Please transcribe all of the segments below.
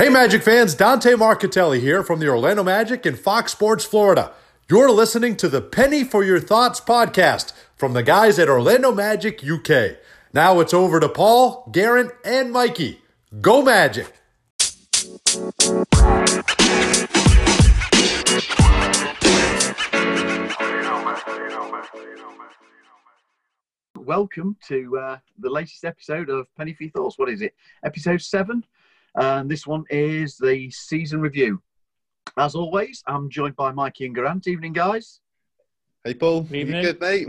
Hey, Magic fans, Dante Marchitelli here from the Orlando Magic in Fox Sports Florida. You're listening to the Penny for Your Thoughts podcast from the guys at Orlando Magic UK. Now it's over to Paul, Garen, and Mikey. Go Magic! Welcome to uh, the latest episode of Penny for Your Thoughts. What is it? Episode seven? And this one is the season review. As always, I'm joined by Mikey and Garant. Evening, guys. Hey, Paul. Evening. You good, mate?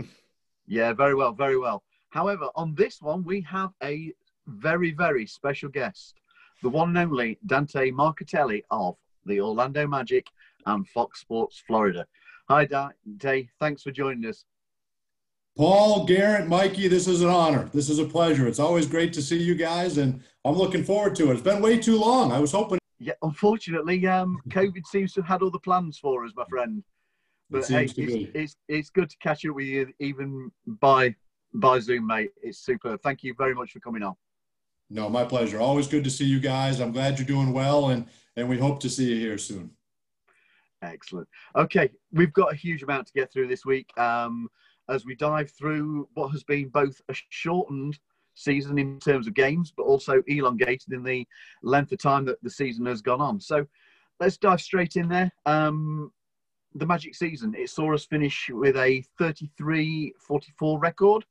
Yeah, very well, very well. However, on this one, we have a very, very special guest, the one and only Dante Marchitelli of the Orlando Magic and Fox Sports Florida. Hi, Dante. Thanks for joining us. Paul, Garrett, Mikey, this is an honor. This is a pleasure. It's always great to see you guys, and I'm looking forward to it. It's been way too long. I was hoping. Yeah, unfortunately, um, COVID seems to have had all the plans for us, my friend. But hey, seems to it's, it's it's good to catch up with you, even by by Zoom, mate. It's super. Thank you very much for coming on. No, my pleasure. Always good to see you guys. I'm glad you're doing well, and and we hope to see you here soon. Excellent. Okay, we've got a huge amount to get through this week um, as we dive through what has been both a shortened season in terms of games, but also elongated in the length of time that the season has gone on. So let's dive straight in there. Um, the Magic season, it saw us finish with a 33 44 record,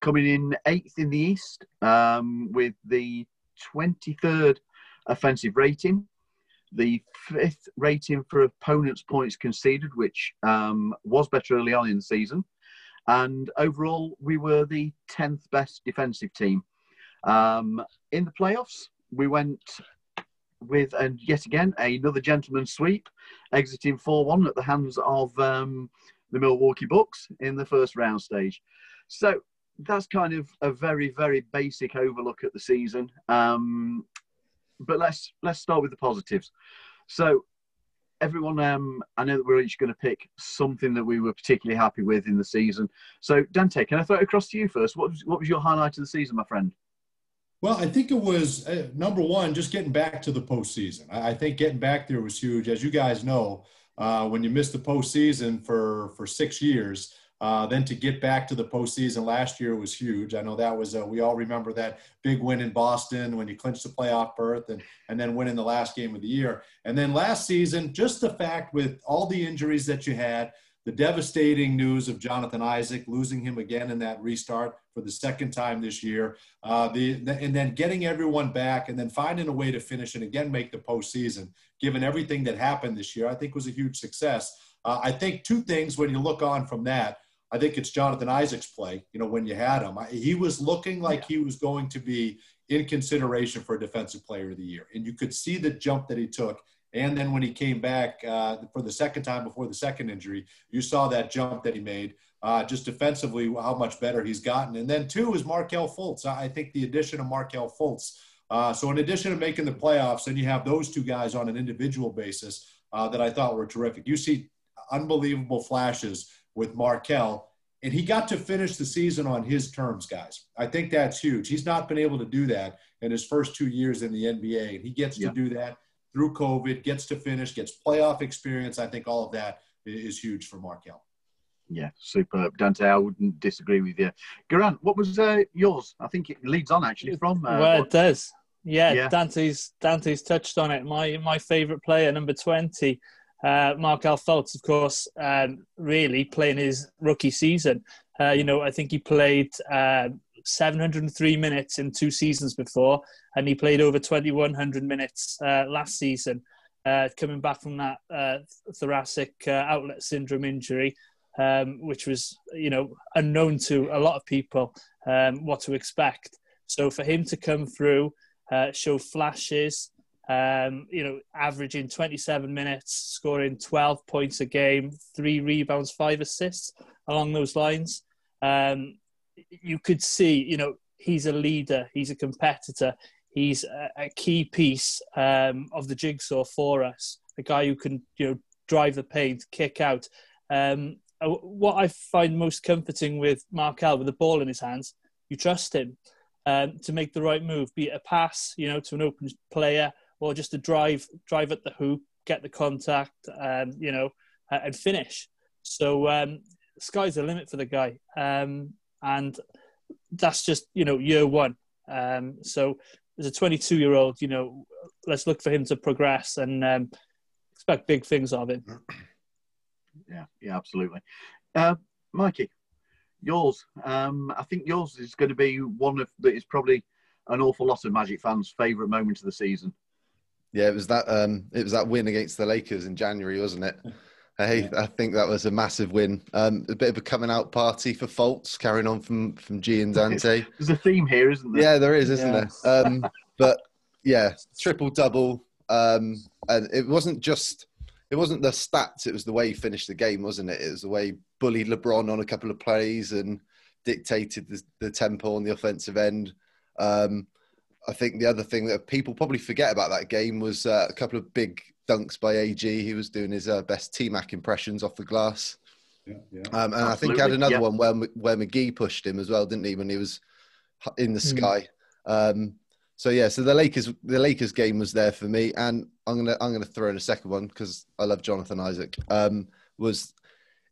coming in eighth in the East um, with the 23rd offensive rating the fifth rating for opponents' points conceded, which um, was better early on in the season. And overall, we were the 10th best defensive team. Um, in the playoffs, we went with, and yet again, another gentleman sweep, exiting 4 1 at the hands of um, the Milwaukee Bucks in the first round stage. So that's kind of a very, very basic overlook at the season. Um, but let's let's start with the positives. So everyone, um, I know that we're each going to pick something that we were particularly happy with in the season. So Dante, can I throw it across to you first? What was what was your highlight of the season, my friend? Well, I think it was uh, number one, just getting back to the postseason. I, I think getting back there was huge. As you guys know, uh, when you miss the postseason for for six years, uh, then to get back to the postseason last year was huge. I know that was uh, we all remember that big win in Boston when you clinched the playoff berth and and then winning the last game of the year. And then last season, just the fact with all the injuries that you had, the devastating news of Jonathan Isaac losing him again in that restart for the second time this year, uh, the and then getting everyone back and then finding a way to finish and again make the postseason, given everything that happened this year, I think was a huge success. Uh, I think two things when you look on from that. I think it's Jonathan Isaac's play. You know, when you had him, I, he was looking like he was going to be in consideration for a Defensive Player of the Year, and you could see the jump that he took. And then when he came back uh, for the second time before the second injury, you saw that jump that he made. Uh, just defensively, how much better he's gotten. And then two is Markelle Fultz. I I think the addition of Markelle Fultz. Uh, so in addition to making the playoffs, then you have those two guys on an individual basis uh, that I thought were terrific. You see unbelievable flashes with Markelle, and he got to finish the season on his terms, guys. I think that's huge. He's not been able to do that in his first two years in the NBA, and he gets Yeah. to do that through COVID, gets to finish, gets playoff experience. I think all of that is huge for Markelle. Yeah, superb, Dante. I wouldn't disagree with you. Garant, what was uh, yours? I think it leads on actually from. Uh, well, it does. Yeah, Yeah. Dante's Dante's touched on it. My my favourite player, number twenty, uh, Markelle Fultz, of course, um, really playing his rookie season. Uh, you know, I think he played uh, 703 minutes in two seasons before, and he played over 2100 minutes uh, last season, uh, coming back from that uh, thoracic outlet syndrome injury. Um, which was, you know, unknown to a lot of people um, what to expect. So for him to come through, show flashes, um, you know, averaging 27 minutes, scoring 12 points a game, three rebounds, five assists along those lines. Um, you could see, you know, he's a leader, he's a competitor, he's a, a key piece um, of the jigsaw for us. A guy who can, you know, drive the paint, kick out. Um, uh, what I find most comforting with Markelle with the ball in his hands, you trust him um, to make the right move, be it a pass, you know, to an open player, or just to drive drive at the hoop, get the contact, um, you know, and finish. So um, sky's the limit for the guy, um, and that's just you know year one. Um, so as a 22 year old, you know, let's look for him to progress and um, expect big things of him. Yeah, yeah, absolutely. Uh, Mikey, yours. Um, I think yours is going to be one of that is probably an awful lot of Magic fans' favourite moment of the season. Yeah, it was that. Um, it was that win against the Lakers in January, wasn't it? Hey, I think that was a massive win. Um, a bit of a coming out party for Fultz, carrying on from from G and Dante. There's a theme here, isn't there? Yeah, there is, isn't yes. there? Um, but yeah, triple double, um, and it wasn't just it wasn't the stats; it was the way he finished the game, wasn't it? It was the way he bullied LeBron on a couple of plays and dictated the, the tempo on the offensive end. Um, I think the other thing that people probably forget about that game was uh, a couple of big dunks by AG. He was doing his uh, best T Mac impressions off the glass. Yeah, yeah. Um, and Absolutely. I think he had another yeah. one where where McGee pushed him as well, didn't he? When he was in the mm. sky. Um, so yeah, so the Lakers the Lakers game was there for me, and I'm gonna I'm gonna throw in a second one because I love Jonathan Isaac. Um, was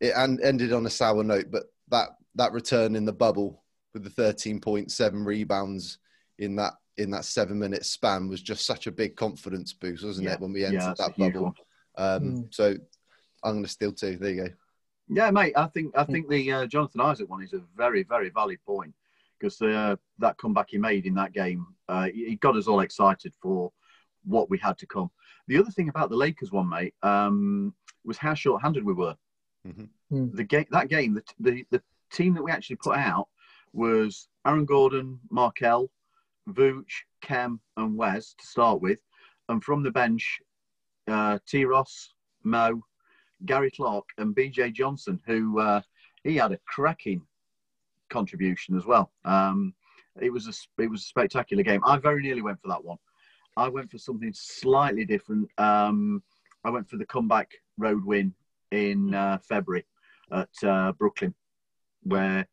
it and ended on a sour note, but that that return in the bubble with the 13.7 rebounds in that in that seven minute span was just such a big confidence boost, wasn't yeah. it, when we entered yeah, that bubble? Um, mm. So I'm going to steal two. There you go. Yeah, mate. I think I hmm. think the uh, Jonathan Isaac one is a very very valid point because uh, that comeback he made in that game, uh, he got us all excited for what we had to come. The other thing about the Lakers one, mate, um, was how short-handed we were. Mm-hmm. Mm. The game, that game, the, the the team that we actually put out was Aaron Gordon, Markelle, Vooch, Khem, and Wes to start with, and from the bench, uh, T. Ross, Mo, Gary Clark, and BJ Johnson, who uh, he had a cracking contribution as well. Um, it was a it was a spectacular game. I very nearly went for that one. I went for something slightly different. Um, I went for the comeback road win in uh, February at uh, Brooklyn, where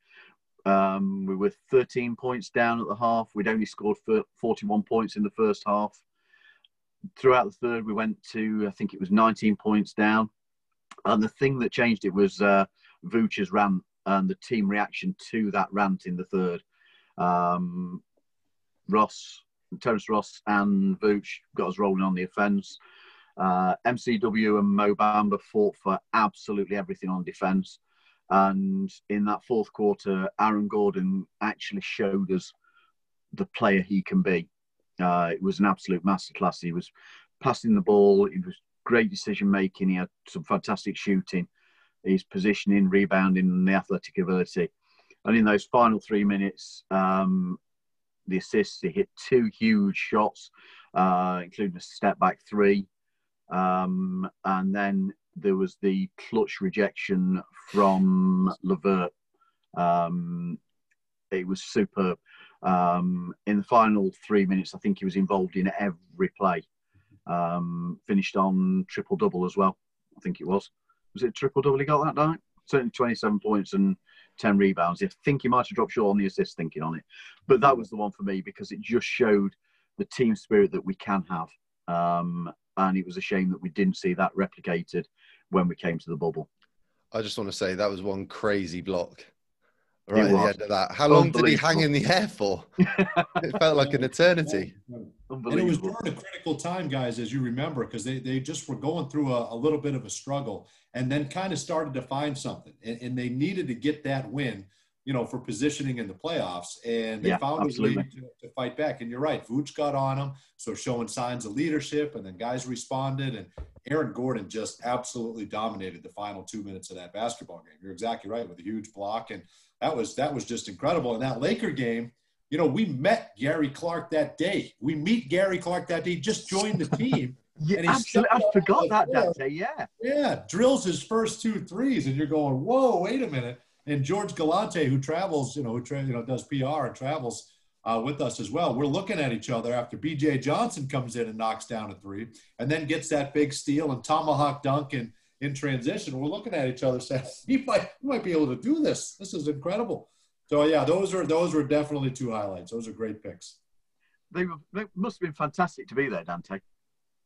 um, we were 13 points down at the half. We'd only scored 41 points in the first half. Throughout the third, we went to, I think it was 19 points down. And the thing that changed it was uh, Vooch's rant and the team reaction to that rant in the third. Um, Ross, Terence Ross, and Vooch got us rolling on the offence. Uh, MCW and Mo Bamba fought for absolutely everything on defence. And in that fourth quarter, Aaron Gordon actually showed us the player he can be. Uh, it was an absolute masterclass. He was passing the ball. He was great decision making. He had some fantastic shooting. His positioning, rebounding, and the athletic ability. And in those final three minutes, um, the assists, he hit two huge shots, uh, including a step back three. Um, and then there was the clutch rejection from LeVert. Um, it was superb. Um, in the final three minutes, I think he was involved in every play. Um, finished on triple double as well. I think it was. Was it triple double he got that night? Certainly 27 points and 10 rebounds. I think he might have dropped short on the assist thinking on it. But that was the one for me because it just showed the team spirit that we can have. Um, and it was a shame that we didn't see that replicated when we came to the bubble. I just want to say that was one crazy block. Right at the end of that. How long did he hang in the air for? it felt like an eternity. And it was during a critical time, guys, as you remember, because they, they just were going through a, a, little bit of a struggle and then kind of started to find something. And, and they needed to get that win you know, for positioning in the playoffs. And they yeah, found absolutely. a way to, to, fight back. And you're right, Vooch got on them, so showing signs of leadership, and then guys responded. And Aaron Gordon just absolutely dominated the final two minutes of that basketball game. You're exactly right with a huge block, and that was that was just incredible. And that Laker game, you know, we met Gary Clark that day. We meet Gary Clark that day. Just joined the team. yeah, absolutely. I forgot that that day. Yeah. Yeah, drills his first two threes, and you're going, "Whoa, wait a minute." and George Galante, who travels, you know, who tra- you know does PR and travels uh, with us as well. We're looking at each other after B.J. Johnson comes in and knocks down a three, and then gets that big steal and tomahawk dunk in, in transition. We're looking at each other saying, "He might, he might be able to do this. This is incredible." So yeah, those are those were definitely two highlights. Those are great picks. They, were, they must have been fantastic to be there, Dante.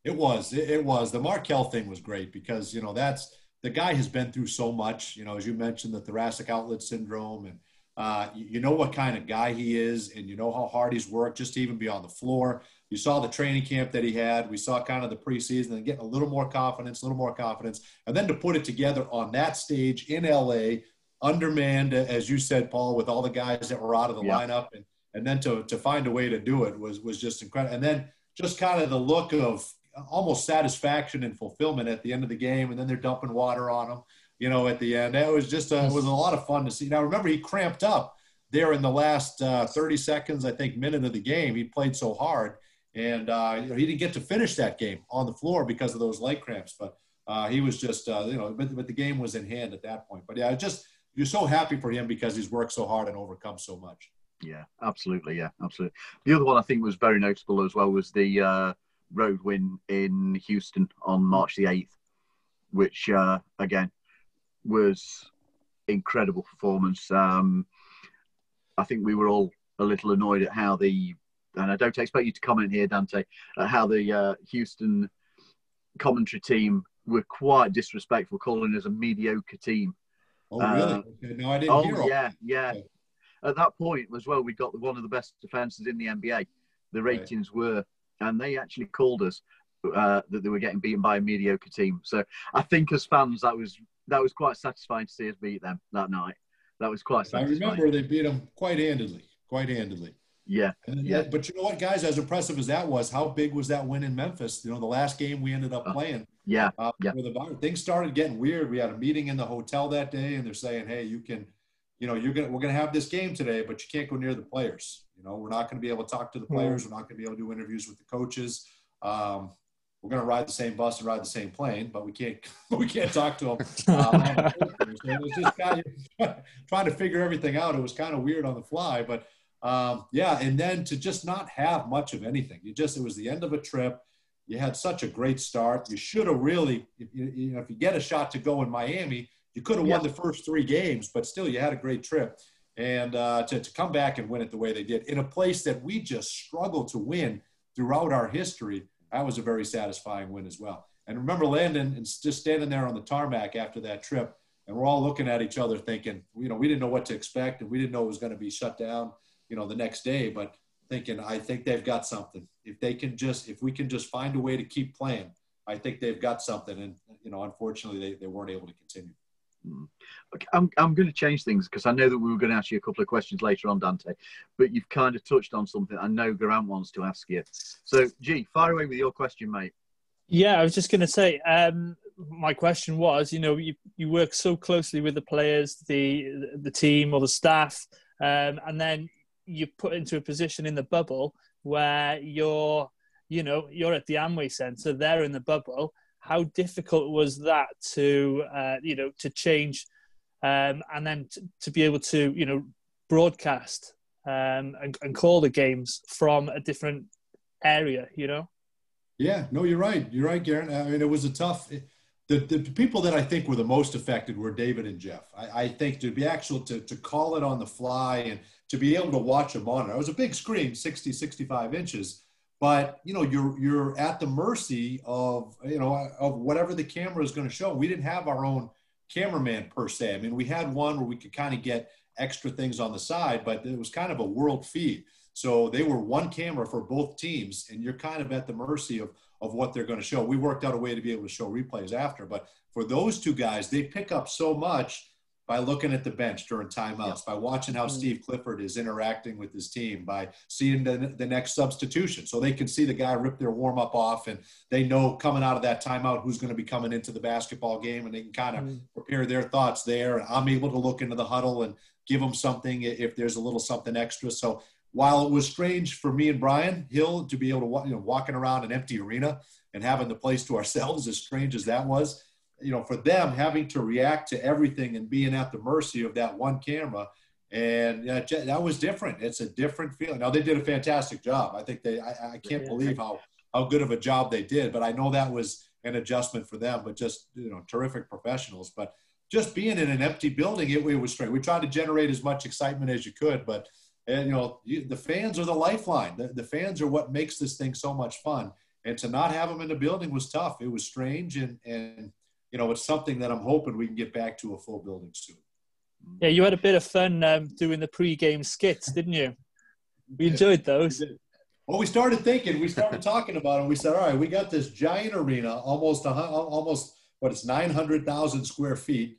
It was. It, it was. The Markelle thing was great because you know that's the guy has been through so much. You know, as you mentioned, the thoracic outlet syndrome, and uh, you, you know what kind of guy he is, and you know how hard he's worked just to even be on the floor. You saw the training camp that he had. We saw kind of the preseason and getting a little more confidence, a little more confidence, and then to put it together on that stage in LA, undermanned, as you said, Paul, with all the guys that were out of the yeah. lineup, and and then to to find a way to do it was was just incredible. And then just kind of the look of almost satisfaction and fulfillment at the end of the game, and then they're dumping water on him, you know, at the end. It was just a, it was a lot of fun to see. Now remember, he cramped up there in the last uh, 30 seconds, I think, minute of the game. He played so hard, and uh, you know, he didn't get to finish that game on the floor because of those leg cramps. But uh, he was just, uh, you know, but, but the game was in hand at that point. But yeah, just you're so happy for him because he's worked so hard and overcome so much. Yeah, absolutely. Yeah, absolutely. The other one I think was very notable as well was the uh, road win in Houston on March the 8th, which uh, again was incredible performance. Um, I think we were all a little annoyed at how the, and I don't expect you to comment here, Dante, at how the uh, Houston commentary team were quite disrespectful, calling us a mediocre team. Oh, really? Uh, okay. No, I didn't oh, hear. yeah, yeah. Okay. At that point as well, we got one of the best defenses in the NBA. The ratings right. were and they actually called us uh, that they were getting beaten by a mediocre team. So I think as fans, that was that was quite satisfying to see us beat them that night. That was quite. Satisfying. I remember they beat them quite handedly, quite handedly. Yeah, and, yeah. But you know what, guys? As impressive as that was, how big was that win in Memphis? You know, the last game we ended up uh, playing. Yeah, uh, yeah. The things started getting weird. We had a meeting in the hotel that day, and they're saying, "Hey, you can, you know, you're gonna we're gonna have this game today, but you can't go near the players. You know, we're not going to be able to talk to the hmm. players. We're not going to be able to do interviews with the coaches." Um, we're going to ride the same bus and ride the same plane, but we can't we can't talk to them. Um, it was just kind of trying to figure everything out. It was kind of weird on the fly, but um, yeah. And then to just not have much of anything. You just it was the end of a trip. You had such a great start. You should have really, if you, you know, if you get a shot to go in Miami, you could have yeah. won the first three games, but still you had a great trip. And uh, to, to come back and win it the way they did in a place that we just struggled to win throughout our history, that was a very satisfying win as well. And remember Landon and just standing there on the tarmac after that trip, and we're all looking at each other thinking, you know, we didn't know what to expect, and we didn't know it was going to be shut down, you know, the next day. But thinking, I think they've got something. If they can just, if we can just find a way to keep playing, I think they've got something. And you know, unfortunately, they, they weren't able to continue. Okay, I'm, I'm going to change things because I know that we were going to ask you a couple of questions later on, Dante, but you've kind of touched on something I know Grant wants to ask you. So, G, fire away with your question, mate. Yeah, I was just going to say, um, my question was, you know, you, you work so closely with the players, the the team or the staff, um, and then you put into a position in the bubble where you're, you know, you're at the Amway Centre, they're in the bubble, how difficult was that to uh, you know to change um, and then to, to, be able to you know broadcast um, and, and, call the games from a different area you know? Yeah. No you're right. You're right Garen. i mean it was a tough the, the people that i think were the most affected were david and jeff. I, I think to be actual to, to call it on the fly and to be able to watch a monitor it was a big screen 60 65 inches but you know you're you're at the mercy of you know of whatever the camera is going to show. We didn't have our own cameraman per se. I mean we had one where we could kind of get extra things on the side but it was kind of a world feed. So they were one camera for both teams and you're kind of at the mercy of of what they're going to show. We worked out a way to be able to show replays after but for those two guys they pick up so much by looking at the bench during timeouts, yeah. by watching how mm-hmm. Steve Clifford is interacting with his team, by seeing the, the next substitution. So they can see the guy rip their warm up off and they know coming out of that timeout who's going to be coming into the basketball game and they can kind of mm-hmm. prepare their thoughts there. I'm able to look into the huddle and give them something if there's a little something extra. So while it was strange for me and Brian Hill to be able to, walk, you know, walking around an empty arena and having the place to ourselves, as strange as that was, you know, for them having to react to everything and being at the mercy of that one camera. And uh, that was different. It's a different feeling. Now they did a fantastic job. I think they, I, I can't believe how, how good of a job they did, but I know that was an adjustment for them, but just, you know, terrific professionals, but just being in an empty building, it, it was strange. We tried to generate as much excitement as you could, but, and, you know, you, the fans are the lifeline. The, the fans are what makes this thing so much fun and to not have them in the building was tough. It was strange, and and you know, it's something that I'm hoping we can get back to a full building soon. Yeah, you had a bit of fun um, doing the pre-game skits, didn't you? We enjoyed those. Well, we started thinking, we started talking about it. We said, all right, we got this giant arena, almost a, almost what it's nine hundred thousand square feet,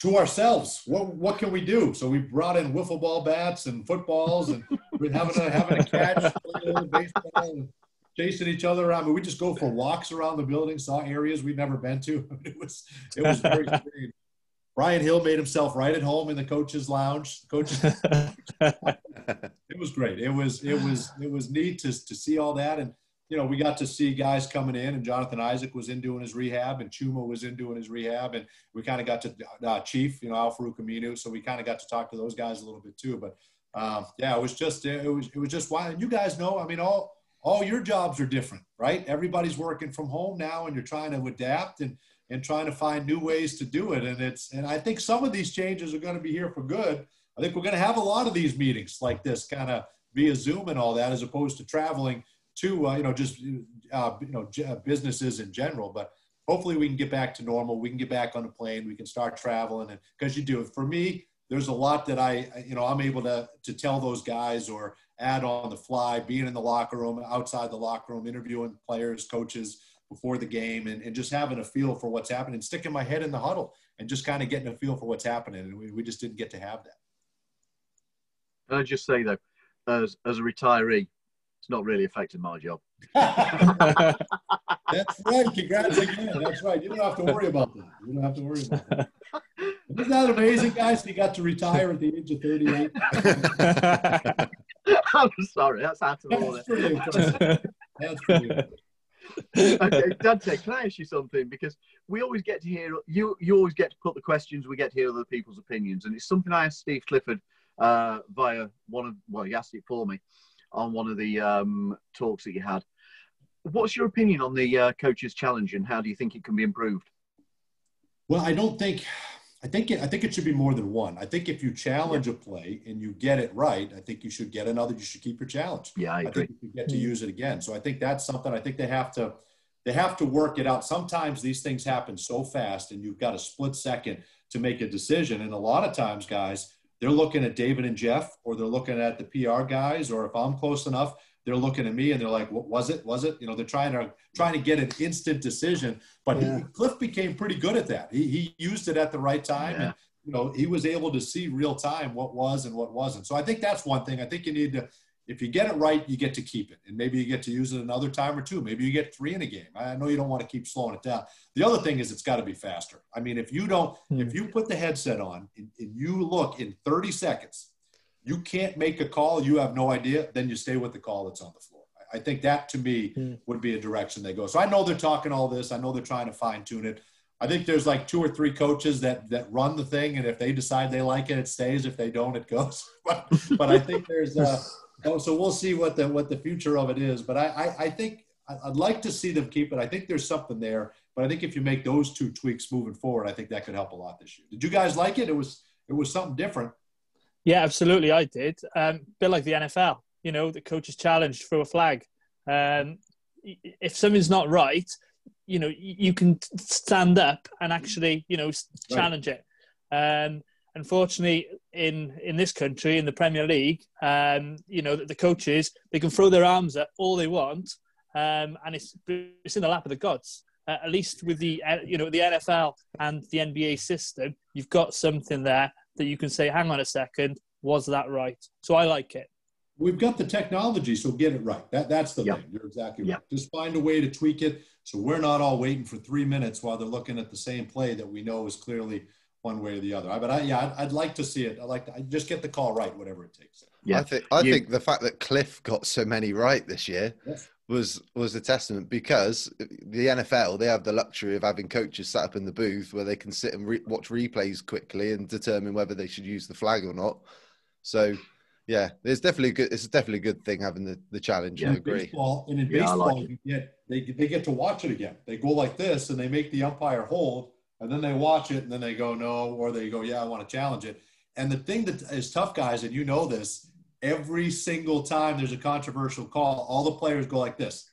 to ourselves. What what can we do? So we brought in wiffle ball bats and footballs, and we're having a having a catch, baseball, and chasing each other around. I mean, we just go for walks around the building, saw areas we'd never been to. it was it was very strange. Brian Hill made himself right at home in the coaches' lounge. Coaches, it was great. It was it was it was neat to to see all that, and you know we got to see guys coming in, and Jonathan Isaac was in doing his rehab, and Chuma was in doing his rehab, and we kind of got to uh, Chief, you know Al-Farouq Aminu, so we kind of got to talk to those guys a little bit too. But um, yeah, it was just it was it was just wild. And you guys know, I mean, all all your jobs are different, right? Everybody's working from home now, and you're trying to adapt and and trying to find new ways to do it. And it's and I think some of these changes are going to be here for good. I think we're going to have a lot of these meetings like this, kind of via Zoom and all that, as opposed to traveling to uh, you know just uh, you know uh, businesses in general. But hopefully we can get back to normal. We can get back on a plane. We can start traveling, and because you do it for me, there's a lot that I you know I'm able to to tell those guys or add on the fly, being in the locker room, outside the locker room, interviewing players, coaches before the game and, and just having a feel for what's happening, sticking my head in the huddle and just kind of getting a feel for what's happening. And we, we just didn't get to have that. Can I just say though, as, as a retiree, it's not really affected my job. That's right. Congrats again. That's right. You don't have to worry about that. You don't have to worry about that. Isn't that amazing, guys? You got to retire at the age of 38. I'm sorry. That's out of order. That's pretty impressive. That's pretty okay, Dante, can I ask you something? Because we always get to hear you. You always get to put the questions. We get to hear other people's opinions, and it's something I asked Steve Clifford uh, via one of. Well, he asked it for me on one of the um, talks that you had. What's your opinion on the uh, coaches' challenge, and how do you think it can be improved? Well, I don't think I think it, I think it should be more than one. I think if you challenge a play and you get it right, I think you should get another. You should keep your challenge. Yeah, I, I think you get to hmm. use it again. So I think that's something. I think they have to they have to work it out. Sometimes these things happen so fast, and you've got a split second to make a decision. And a lot of times, guys, they're looking at David and Jeff, or they're looking at the PR guys, or if I'm close enough, they're looking at me and they're like, "What was it? Was it?" You know, they're trying to trying to get an instant decision. But yeah. he, Cliff became pretty good at that. He, he used it at the right time, yeah. and you know, he was able to see real time what was and what wasn't. So I think that's one thing. I think you need to, if you get it right, you get to keep it, and maybe you get to use it another time or two. Maybe you get three in a game. I know you don't want to keep slowing it down. The other thing is it's got to be faster. I mean, if you don't, mm-hmm. if you put the headset on and, and you look in 30 seconds you can't make a call, you have no idea, then you stay with the call that's on the floor. I think that to me mm. would be a direction they go. So I know they're talking all this. I know they're trying to fine tune it. I think there's like two or three coaches that that run the thing, and if they decide they like it, it stays. If they don't, it goes. but, but I think there's uh, oh, so we'll see what the what the future of it is. But I, I I think I'd like to see them keep it. I think there's something there. But I think if you make those two tweaks moving forward, I think that could help a lot this year. Did you guys like it? It was it was something different. Yeah, absolutely. I did. Um, a bit like the NFL, you know, the coaches challenged through a flag. Um, if something's not right, you know, you can stand up and actually, you know, challenge right. it. Um, unfortunately, in in this country, in the Premier League, um, you know, the coaches they can throw their arms up all they want, um, and it's it's in the lap of the gods. Uh, at least with the uh, you know the NFL and the NBA system, you've got something there that you can say, hang on a second, was that right? So I like it. We've got the technology, so get it right. That, that's the yep. thing. You're exactly right. Just find a way to tweak it so we're not all waiting for three minutes while they're looking at the same play that we know is clearly one way or the other. But I, yeah, I'd, I'd like to see it. I like to I just get the call right, whatever it takes. Yeah, I think I you, think the fact that Cliff got so many right this year yes. Was was a testament because the NFL they have the luxury of having coaches sat up in the booth where they can sit and re- watch replays quickly and determine whether they should use the flag or not. So yeah, it's definitely good. It's definitely a good thing having the, the challenge. Yeah, I agree. Baseball, and in yeah, baseball, like you get they they get to watch it again. They go like this, and they make the umpire hold, and then they watch it, and then they go no, or they go yeah, I want to challenge it. And the thing that is tough, guys, and you know this, every single time there's a controversial call, all the players go like this.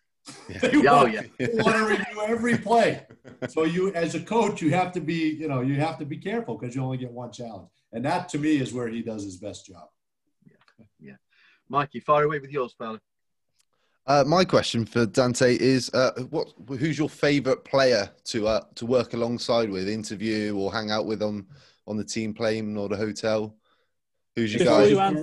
Yeah. they oh, want, yeah. they want to review every play. So you, as a coach, you have to be, you know, you have to be careful because you only get one challenge. And that, to me, is where he does his best job. Yeah, yeah. Mikey, fire away with yours, fella. Uh, my question for Dante is: uh, what? Who's your favourite player to uh, to work alongside with, interview or hang out with on on the team plane or the hotel? Who's your guy on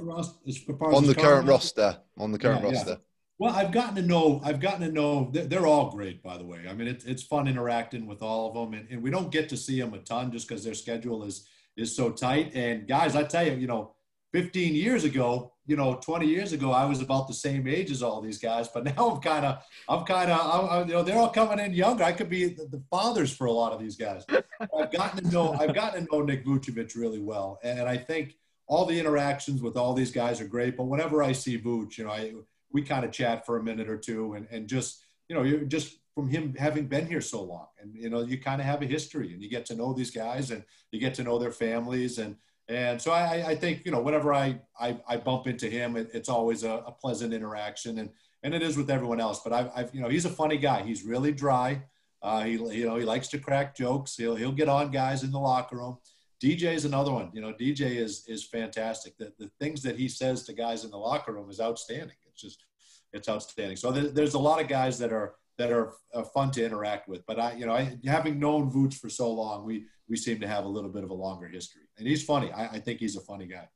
the current roster? On the current yeah, roster. Yeah. Well, I've gotten to know. I've gotten to know. They're all great, by the way. I mean, it's it's fun interacting with all of them, and, and we don't get to see them a ton just because their schedule is is so tight. And guys, I tell you, you know, 15 years ago, you know, 20 years ago, I was about the same age as all these guys, but now I'm kind of, I'm kind of, you know, they're all coming in younger. I could be the, fathers for a lot of these guys. I've gotten to know, I've gotten to know Nick Vucevic really well, and I think all the interactions with all these guys are great. But whenever I see Vuce, you know, I we kind of chat for a minute or two, and and just, you know, you just from him having been here so long, and you know, you kind of have a history, and you get to know these guys, and you get to know their families, and and so I, I think, you know, whenever I, I, I bump into him, it, it's always a, a, pleasant interaction and, and it is with everyone else. But I've, I've you know, he's a funny guy. He's really dry. Uh, he, you know, he likes to crack jokes. He'll, he'll get on guys in the locker room. DJ is another one. You know, DJ is, is fantastic. The, the things that he says to guys in the locker room is outstanding. It's just, it's outstanding. So there, there's a lot of guys that are, that are uh, fun to interact with. But I, you know, I, having known Vooch for so long, we, we seem to have a little bit of a longer history and he's funny. I, I think he's a funny guy.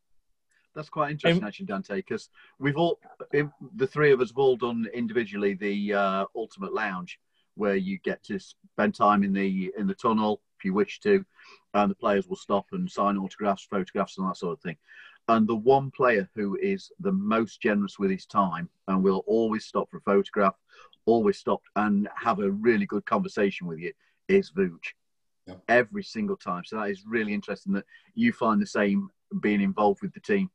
That's quite interesting, actually, Dante, because we've all, the three of us have all done individually the uh, Ultimate Lounge, where you get to spend time in the in the tunnel if you wish to, and the players will stop and sign autographs, photographs, and that sort of thing. And the one player who is the most generous with his time and will always stop for a photograph, always stop and have a really good conversation with you is Vooch yep. every single time. So that is really interesting that you find the same being involved with the team.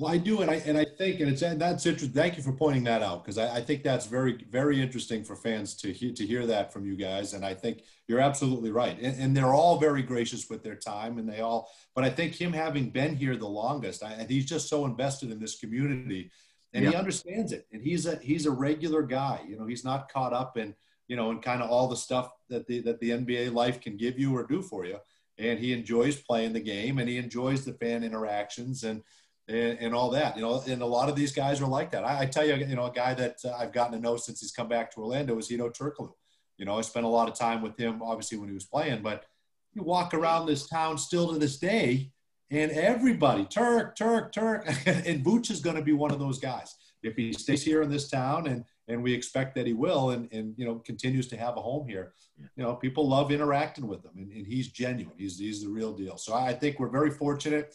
Well, I do, and I and I think, and it's and that's interesting. Thank you for pointing that out because I, I, think that's very very interesting for fans to hear to hear that from you guys. And I think you're absolutely right. And, and they're all very gracious with their time, and they all. But I think him having been here the longest, I, and he's just so invested in this community, and yeah. he understands it. And he's a he's a regular guy. You know, he's not caught up in you know, and kind of all the stuff that the that the NBA life can give you or do for you. And he enjoys playing the game, and he enjoys the fan interactions and and, and all that. You know, and a lot of these guys are like that. I, I tell you, you know, a guy that uh, I've gotten to know since he's come back to Orlando is Hedo Turkoglu. You know, I spent a lot of time with him, obviously when he was playing, but you walk around this town still to this day, and everybody, Turk, Turk, Turk, and Vooch is going to be one of those guys if he stays here in this town and and we expect that he will and, and you know continues to have a home here you know people love interacting with him and, and he's genuine he's, he's the real deal so i think we're very fortunate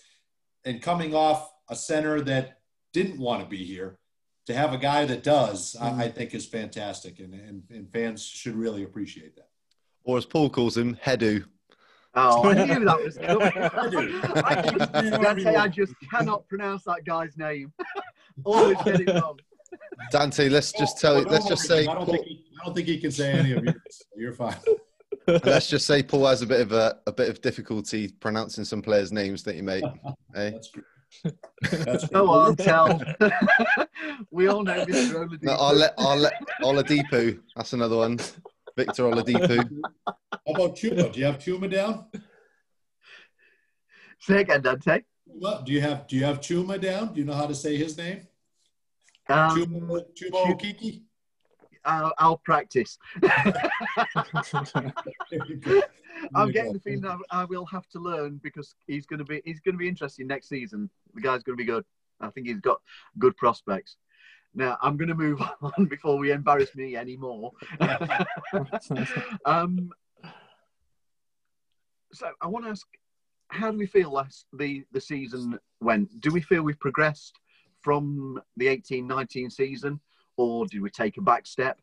and coming off a center that didn't want to be here to have a guy that does mm-hmm. I, I, think is fantastic and, and, and fans should really appreciate that or as paul calls him hedu Oh, I knew that was coming. I, just, I just cannot pronounce that guy's name. Always get it wrong. Dante, let's just tell you. Let's just say. I don't, think he, I don't think he can say any of yours. You're fine. let's just say Paul has a bit of a, a bit of difficulty pronouncing some players' names that you make. eh? That's true. That's Go on, tell. we all know Mr. Oladipo. No, I'll let, I'll let Oladipo. That's another one. Victor Oladipo. How about Chuma? Do you have Chuma down? Say again, Dante. What, do you have Do you have Chuma down? Do you know how to say his name? Um, Chuma, Chuma Okeke? I'll, I'll practice. I'm getting the feeling I, I, will have to learn because he's going to be he's going to be interesting next season. The guy's going to be good. I think he's got good prospects. Now I'm going to move on before we embarrass me anymore. um, so I want to ask, how do we feel last the the season went? Do we feel we've progressed from the 18-19 season, or did we take a back step?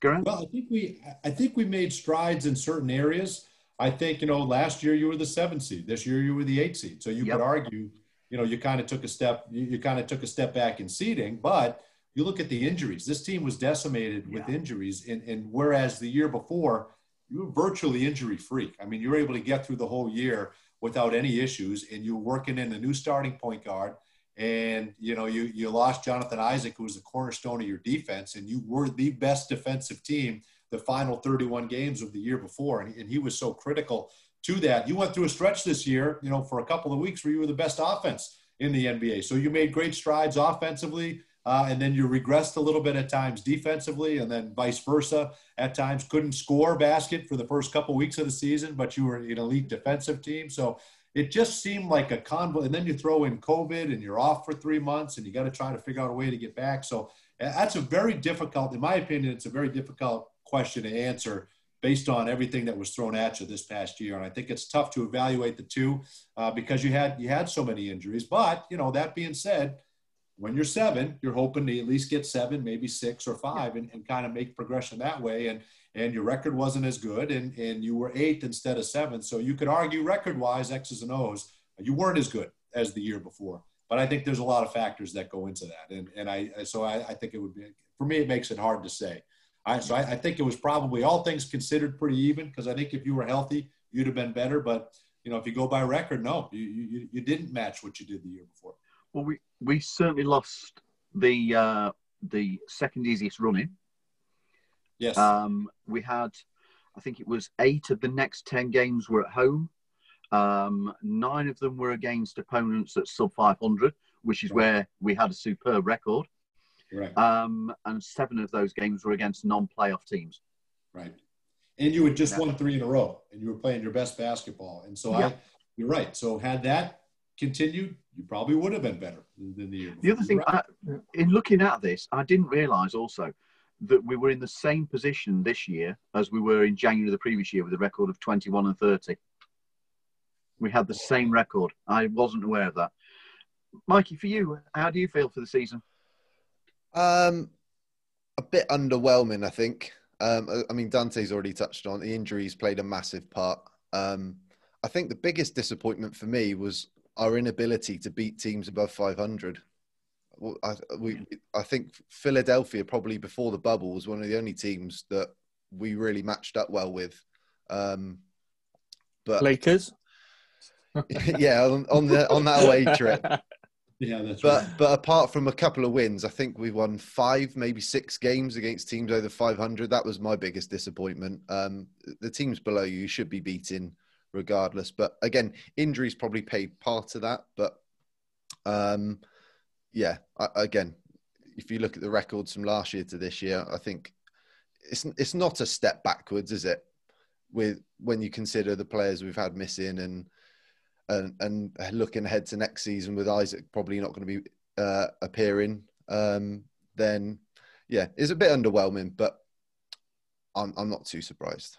Grant? Well, I think we I think we made strides in certain areas. I think you know last year you were the seven seed. This year you were the eight seed. So you yep. could argue, you know, you kind of took a step. You, you kind of took a step back in seeding, but you look at the injuries. This team was decimated yeah. with injuries, and, and whereas the year before you were virtually injury free. I mean, you were able to get through the whole year without any issues, and you were working in a new starting point guard and you know you you lost Jonathan Isaac, who was the cornerstone of your defense, and you were the best defensive team the final 31 games of the year before, and, and he was so critical to that. You went through a stretch this year, you know, for a couple of weeks where you were the best offense in the NBA. So you made great strides offensively. Uh, and then you regressed a little bit at times defensively, and then vice versa. At times, couldn't score basket for the first couple weeks of the season, but you were an elite defensive team. So it just seemed like a convo. And then you throw in COVID, and you're off for three months, and you got to try to figure out a way to get back. So that's a very difficult, in my opinion, it's a very difficult question to answer based on everything that was thrown at you this past year. And I think it's tough to evaluate the two uh, because you had you had so many injuries. But you know, that being said when you're seven, you're hoping to at least get seven, maybe six or five, and, and kind of make progression that way. And and your record wasn't as good, and and you were eighth instead of seventh. So you could argue record-wise, X's and O's, you weren't as good as the year before. But I think there's a lot of factors that go into that, and and I so I, I think it would be for me it makes it hard to say. I, so I, I think it was probably all things considered pretty even because I think if you were healthy, you'd have been better. But you know, if you go by record, no, you, you, you didn't match what you did the year before. Well, we, we certainly lost the uh, the second easiest running. Yes. Um, we had, I think it was eight of the next ten games were at home. Um, nine of them were against opponents at sub 500, which is where we had a superb record. Right. Um, and seven of those games were against non-playoff teams. Right. And you had just yeah. won three in a row, and you were playing your best basketball. And so yeah. I, you're right. So had that continued, you probably would have been better than the year before. The other thing, right. I, in looking at this, I didn't realise also that we were in the same position this year as we were in January of the previous year with a record of 21 and 30. We had the same record. I wasn't aware of that. Mikey, for you, how do you feel for the season? Um, a bit underwhelming, I think. Um, I mean, Dante's already touched on the injuries played a massive part. Um, I think the biggest disappointment for me was our inability to beat teams above 500. I, we, I think Philadelphia probably before the bubble was one of the only teams that we really matched up well with. Um, but Lakers, yeah, on, on, the on that away trip. Yeah, that's but right. but apart from a couple of wins, I think we won five, maybe six games against teams over 500. That was my biggest disappointment. Um, the teams below you should be beating regardless. But again, injuries probably played part of that. But um, yeah, I, again, if you look at the records from last year to this year, I think it's it's not a step backwards, is it? With when you consider the players we've had missing and and and looking ahead to next season with Isaac probably not going to be uh, appearing, um, then yeah, it's a bit underwhelming, but I'm I'm not too surprised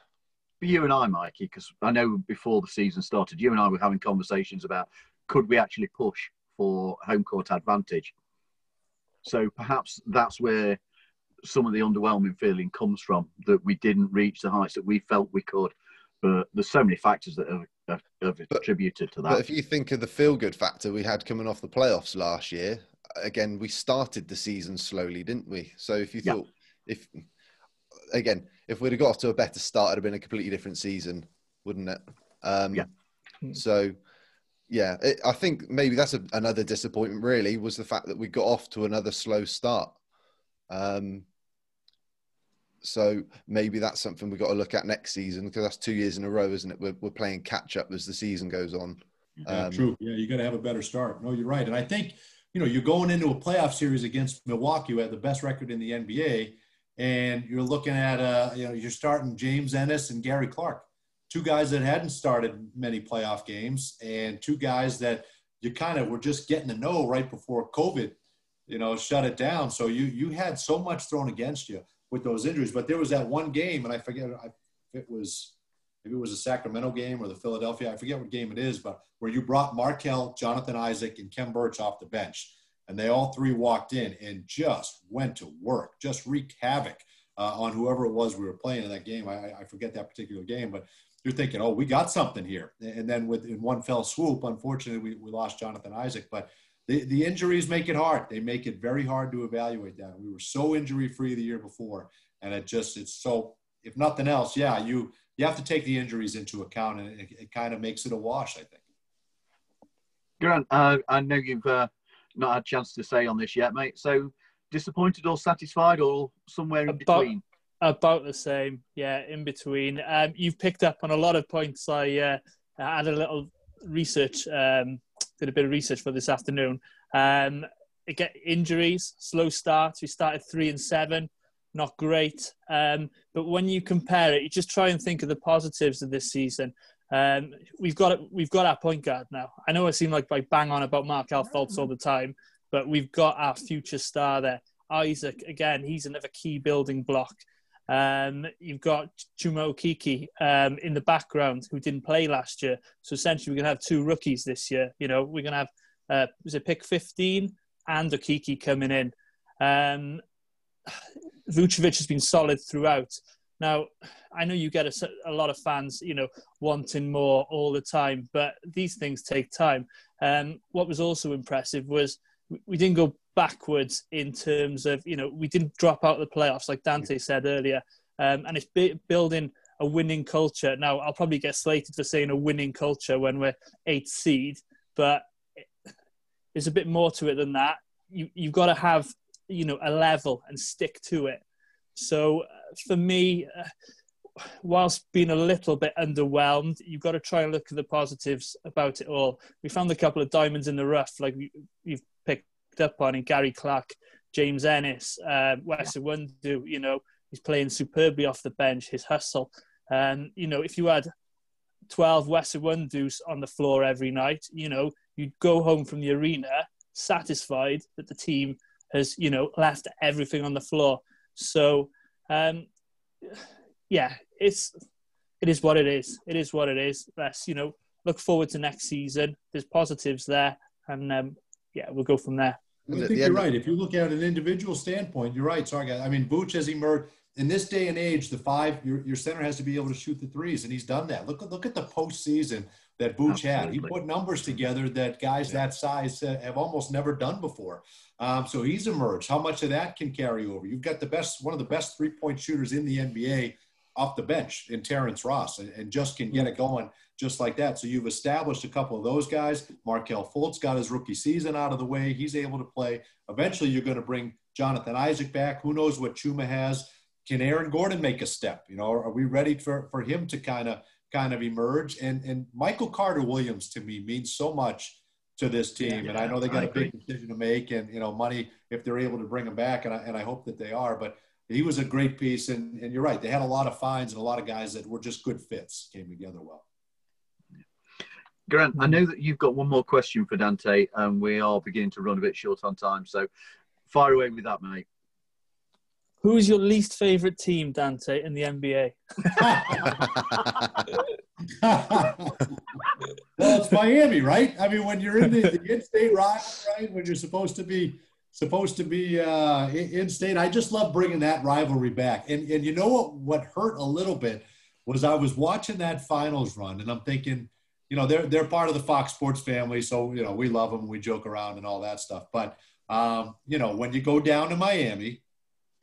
for you and I, Mikey, because I know before the season started, you and I were having conversations about could we actually push for home court advantage. So perhaps that's where some of the underwhelming feeling comes from that we didn't reach the heights that we felt we could. But there's so many factors that have, have, have attributed to that. But if you think of the feel good factor we had coming off the playoffs last year, again, we started the season slowly, didn't we? So if you thought, yeah. if again, if we'd have got off to a better start, it'd have been a completely different season, wouldn't it? Um, yeah. So, yeah, it, I think maybe that's a, another disappointment. Really, was the fact that we got off to another slow start. Um, so maybe that's something we've got to look at next season because that's two years in a row, isn't it? We're, we're playing catch up as the season goes on. Yeah, um, true. Yeah, you got to have a better start. No, you're right. And I think, you know, you're going into a playoff series against Milwaukee, who had the best record in the NBA and you're looking at uh, you know you're starting James Ennis and Gary Clark, two guys that hadn't started many playoff games, and two guys that you kind of were just getting to know right before COVID, you know, shut it down. So you you had so much thrown against you with those injuries, but there was that one game, and I forget if it was maybe it was a Sacramento game or the Philadelphia, I forget what game it is, but where you brought Markelle, Jonathan Isaac, and Khem Birch off the bench and they all three walked in and just went to work, just wreaked havoc uh, on whoever it was we were playing in that game. I, I, forget that particular game, but you're thinking, oh, we got something here. And then with in one fell swoop, unfortunately, we, we lost Jonathan Isaac. But the, the injuries make it hard. They make it very hard to evaluate that. We were so injury free the year before, and it just it's so. If nothing else, yeah, you you have to take the injuries into account, and it, it kind of makes it a wash. I think. Grant, uh, I know you've uh, not had a chance to say on this yet, mate. So disappointed or satisfied or somewhere in About- between? About the same, yeah, in between. Um, you've picked up on a lot of points. I uh, had a little research, um, did a bit of research for this afternoon. Um, get injuries, slow starts. We started three and seven, not great. Um, but when you compare it, you just try and think of the positives of this season. Um, we've got we've got our point guard now. I know I seem like I bang on about Markelle Fultz all the time, but we've got our future star there. Isaac again, he's another key building block. Um, you've got Chuma Okeke um, in the background who didn't play last year. So essentially, we're going to have two rookies this year. You know, we're going to have uh, was it pick 15 and Okiki coming in. Um, Vucevic has been solid throughout. Now, I know you get a, a, lot of fans, you know, wanting more all the time, but these things take time. Um, what was also impressive was we didn't go backwards in terms of, you know, we didn't drop out of the playoffs, like Dante said earlier. Um, and it's building a winning culture. Now, I'll probably get slated for saying a winning culture when we're eighth seed, but there's a bit more to it than that. You, you've got to have, you know, a level and stick to it. So uh, for me, uh, whilst being a little bit underwhelmed, you've got to try and look at the positives about it all. We found a couple of diamonds in the rough, like you've picked up on in Gary Clark, James Ennis, um, Wes Iwundu, you know, he's playing superbly off the bench, his hustle. And, you know, if you had 12 Wes Iwundus on the floor every night, you know, you'd go home from the arena satisfied that the team has, you know, left everything on the floor. So, um, yeah, it's it is what it is. It is what it is. Let's you know look forward to next season. There's positives there, and um, yeah, we'll go from there. I think you're right. If you look at an individual standpoint, you're right. Sorry, I mean, Booch has emerged in this day and age. The five, your, your center has to be able to shoot the threes, and he's done that. Look at look at the postseason that Booch had. He put numbers together that guys that size have almost never done before. Um, so he's emerged. How much of that can carry over? You've got the best, one of the best three point shooters in the NBA off the bench in Terrence Ross and, and, just can get it going just like that. So you've established a couple of those guys. Markelle Fultz got his rookie season out of the way. He's able to play. Eventually, you're going to bring Jonathan Isaac back. Who knows what Chuma has? Can Aaron Gordon make a step? You know, are we ready for, for him to kind of kind of emerge? And and Michael Carter Williams to me means so much to this team. Yeah, and I know they got I a big decision to make and, you know, money if they're able to bring him back. And I, and I hope that they are. But he was a great piece. And, and you're right. They had a lot of fines and a lot of guys that were just good fits, came together well. Grant, I know that you've got one more question for Dante, and we are beginning to run a bit short on time. So fire away with that, mate. Who's your least favorite team, Dante, in the NBA? well, it's Miami, right? I mean, when you're in the, the in-state rival, right? When you're supposed to be supposed to be uh, in-state, I just love bringing that rivalry back. And and you know what? What hurt a little bit was I was watching that finals run, and I'm thinking, you know, they're they're part of the Fox Sports family, so you know we love them, we joke around and all that stuff. But um, you know, when you go down to Miami,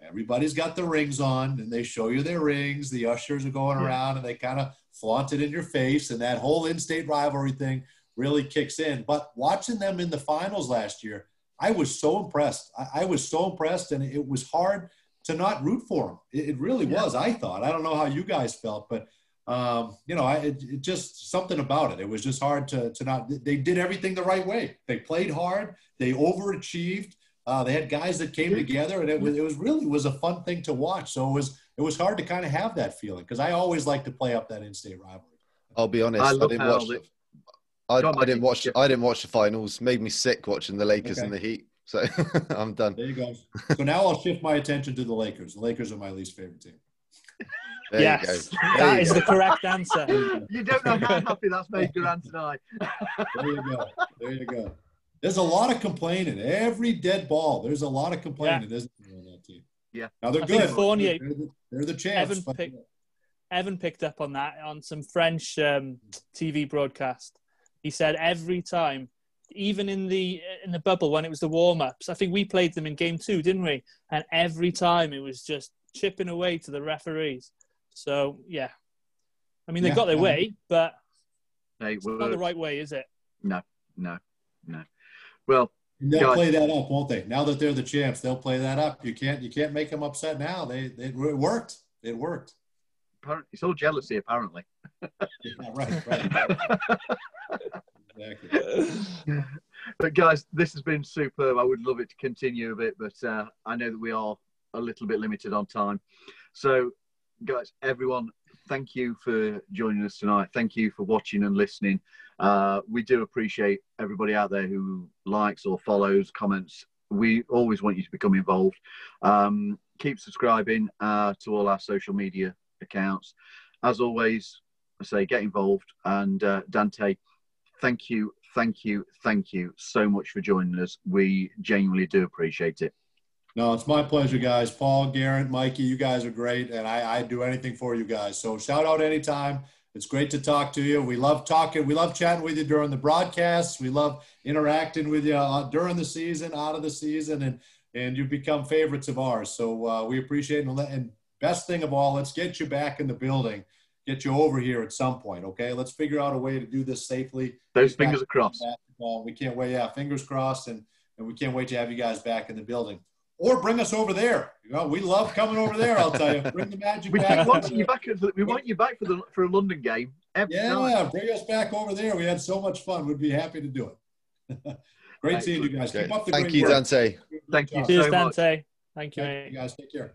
everybody's got the rings on, and they show you their rings. The ushers are going around, and they kind of flaunt it in your face, and that whole in-state rivalry thing really kicks in. But watching them in the finals last year, I was so impressed. I, I was so impressed, and it was hard to not root for them. It, it really yeah. was. I thought. I don't know how you guys felt, but um, you know, I, it, it, just something about it. It was just hard to to not. They did everything the right way. They played hard. They overachieved. Uh, they had guys that came together, and it was it was really was a fun thing to watch. So it was it was hard to kind of have that feeling because I always like to play up that in-state rivalry. I'll be honest, I, I didn't watch. The, I, I, didn't watch. I didn't watch the finals. Made me sick watching the Lakers okay. and the Heat. So I'm done. There you go. So now I'll shift my attention to the Lakers. The Lakers are my least favorite team. There yes, that is go. the correct answer. you don't know how happy that's made Grant and I. there you go. There you go. There's a lot of complaining. Every dead ball, there's a lot of complaining, yeah. isn't there, on that team? Yeah. Now they're I good. Fournier, they're, the, they're the champs. Evan, pick, Evan picked up on that on some French um, TV broadcast. He said every time, even in the in the bubble when it was the warm ups, I think we played them in game two, didn't we? And every time it was just chipping away to the referees. So yeah, I mean they yeah, got their way, but they it's not the right way, is it? No, no, no. Well, And they'll play that up, won't they? Now that they're the champs, they'll play that up. You can't you can't make them upset now. They, they it worked. It worked. It's all jealousy, apparently. yeah, right, right. exactly. But guys, this has been superb. I would love it to continue a bit, but uh, I know that we are a little bit limited on time. So, guys, everyone, thank you for joining us tonight. Thank you for watching and listening. Uh, we do appreciate everybody out there who likes or follows, comments. We always want you to become involved. Um, keep subscribing uh, to all our social media accounts. As always, I say get involved. And uh, Dante, thank you, thank you, thank you so much for joining us. We genuinely do appreciate it. No, it's my pleasure, guys. Paul, Garrett, Mikey, you guys are great, and I, I do anything for you guys. So shout out anytime. It's great to talk to you. We love talking. We love chatting with you during the broadcasts. We love interacting with you uh, during the season, out of the season, and and you've become favorites of ours. So uh, we appreciate it. And best thing of all, let's get you back in the building, get you over here at some point. Okay, let's figure out a way to do this safely. Those fingers across. We can't wait. Yeah, fingers crossed, and and we can't wait to have you guys back in the building or bring us over there. You know, we love coming over there. I'll tell you, bring the magic we back. Want you back we want you back for the for a London game. yeah, night. bring us back over there. We had so much fun. We'd be happy to do it. great seeing you guys. Keep up the Thank great you, work. Dante. Thank you Cheers, so Dante. Much. Thank you, Thank you guys. Take care.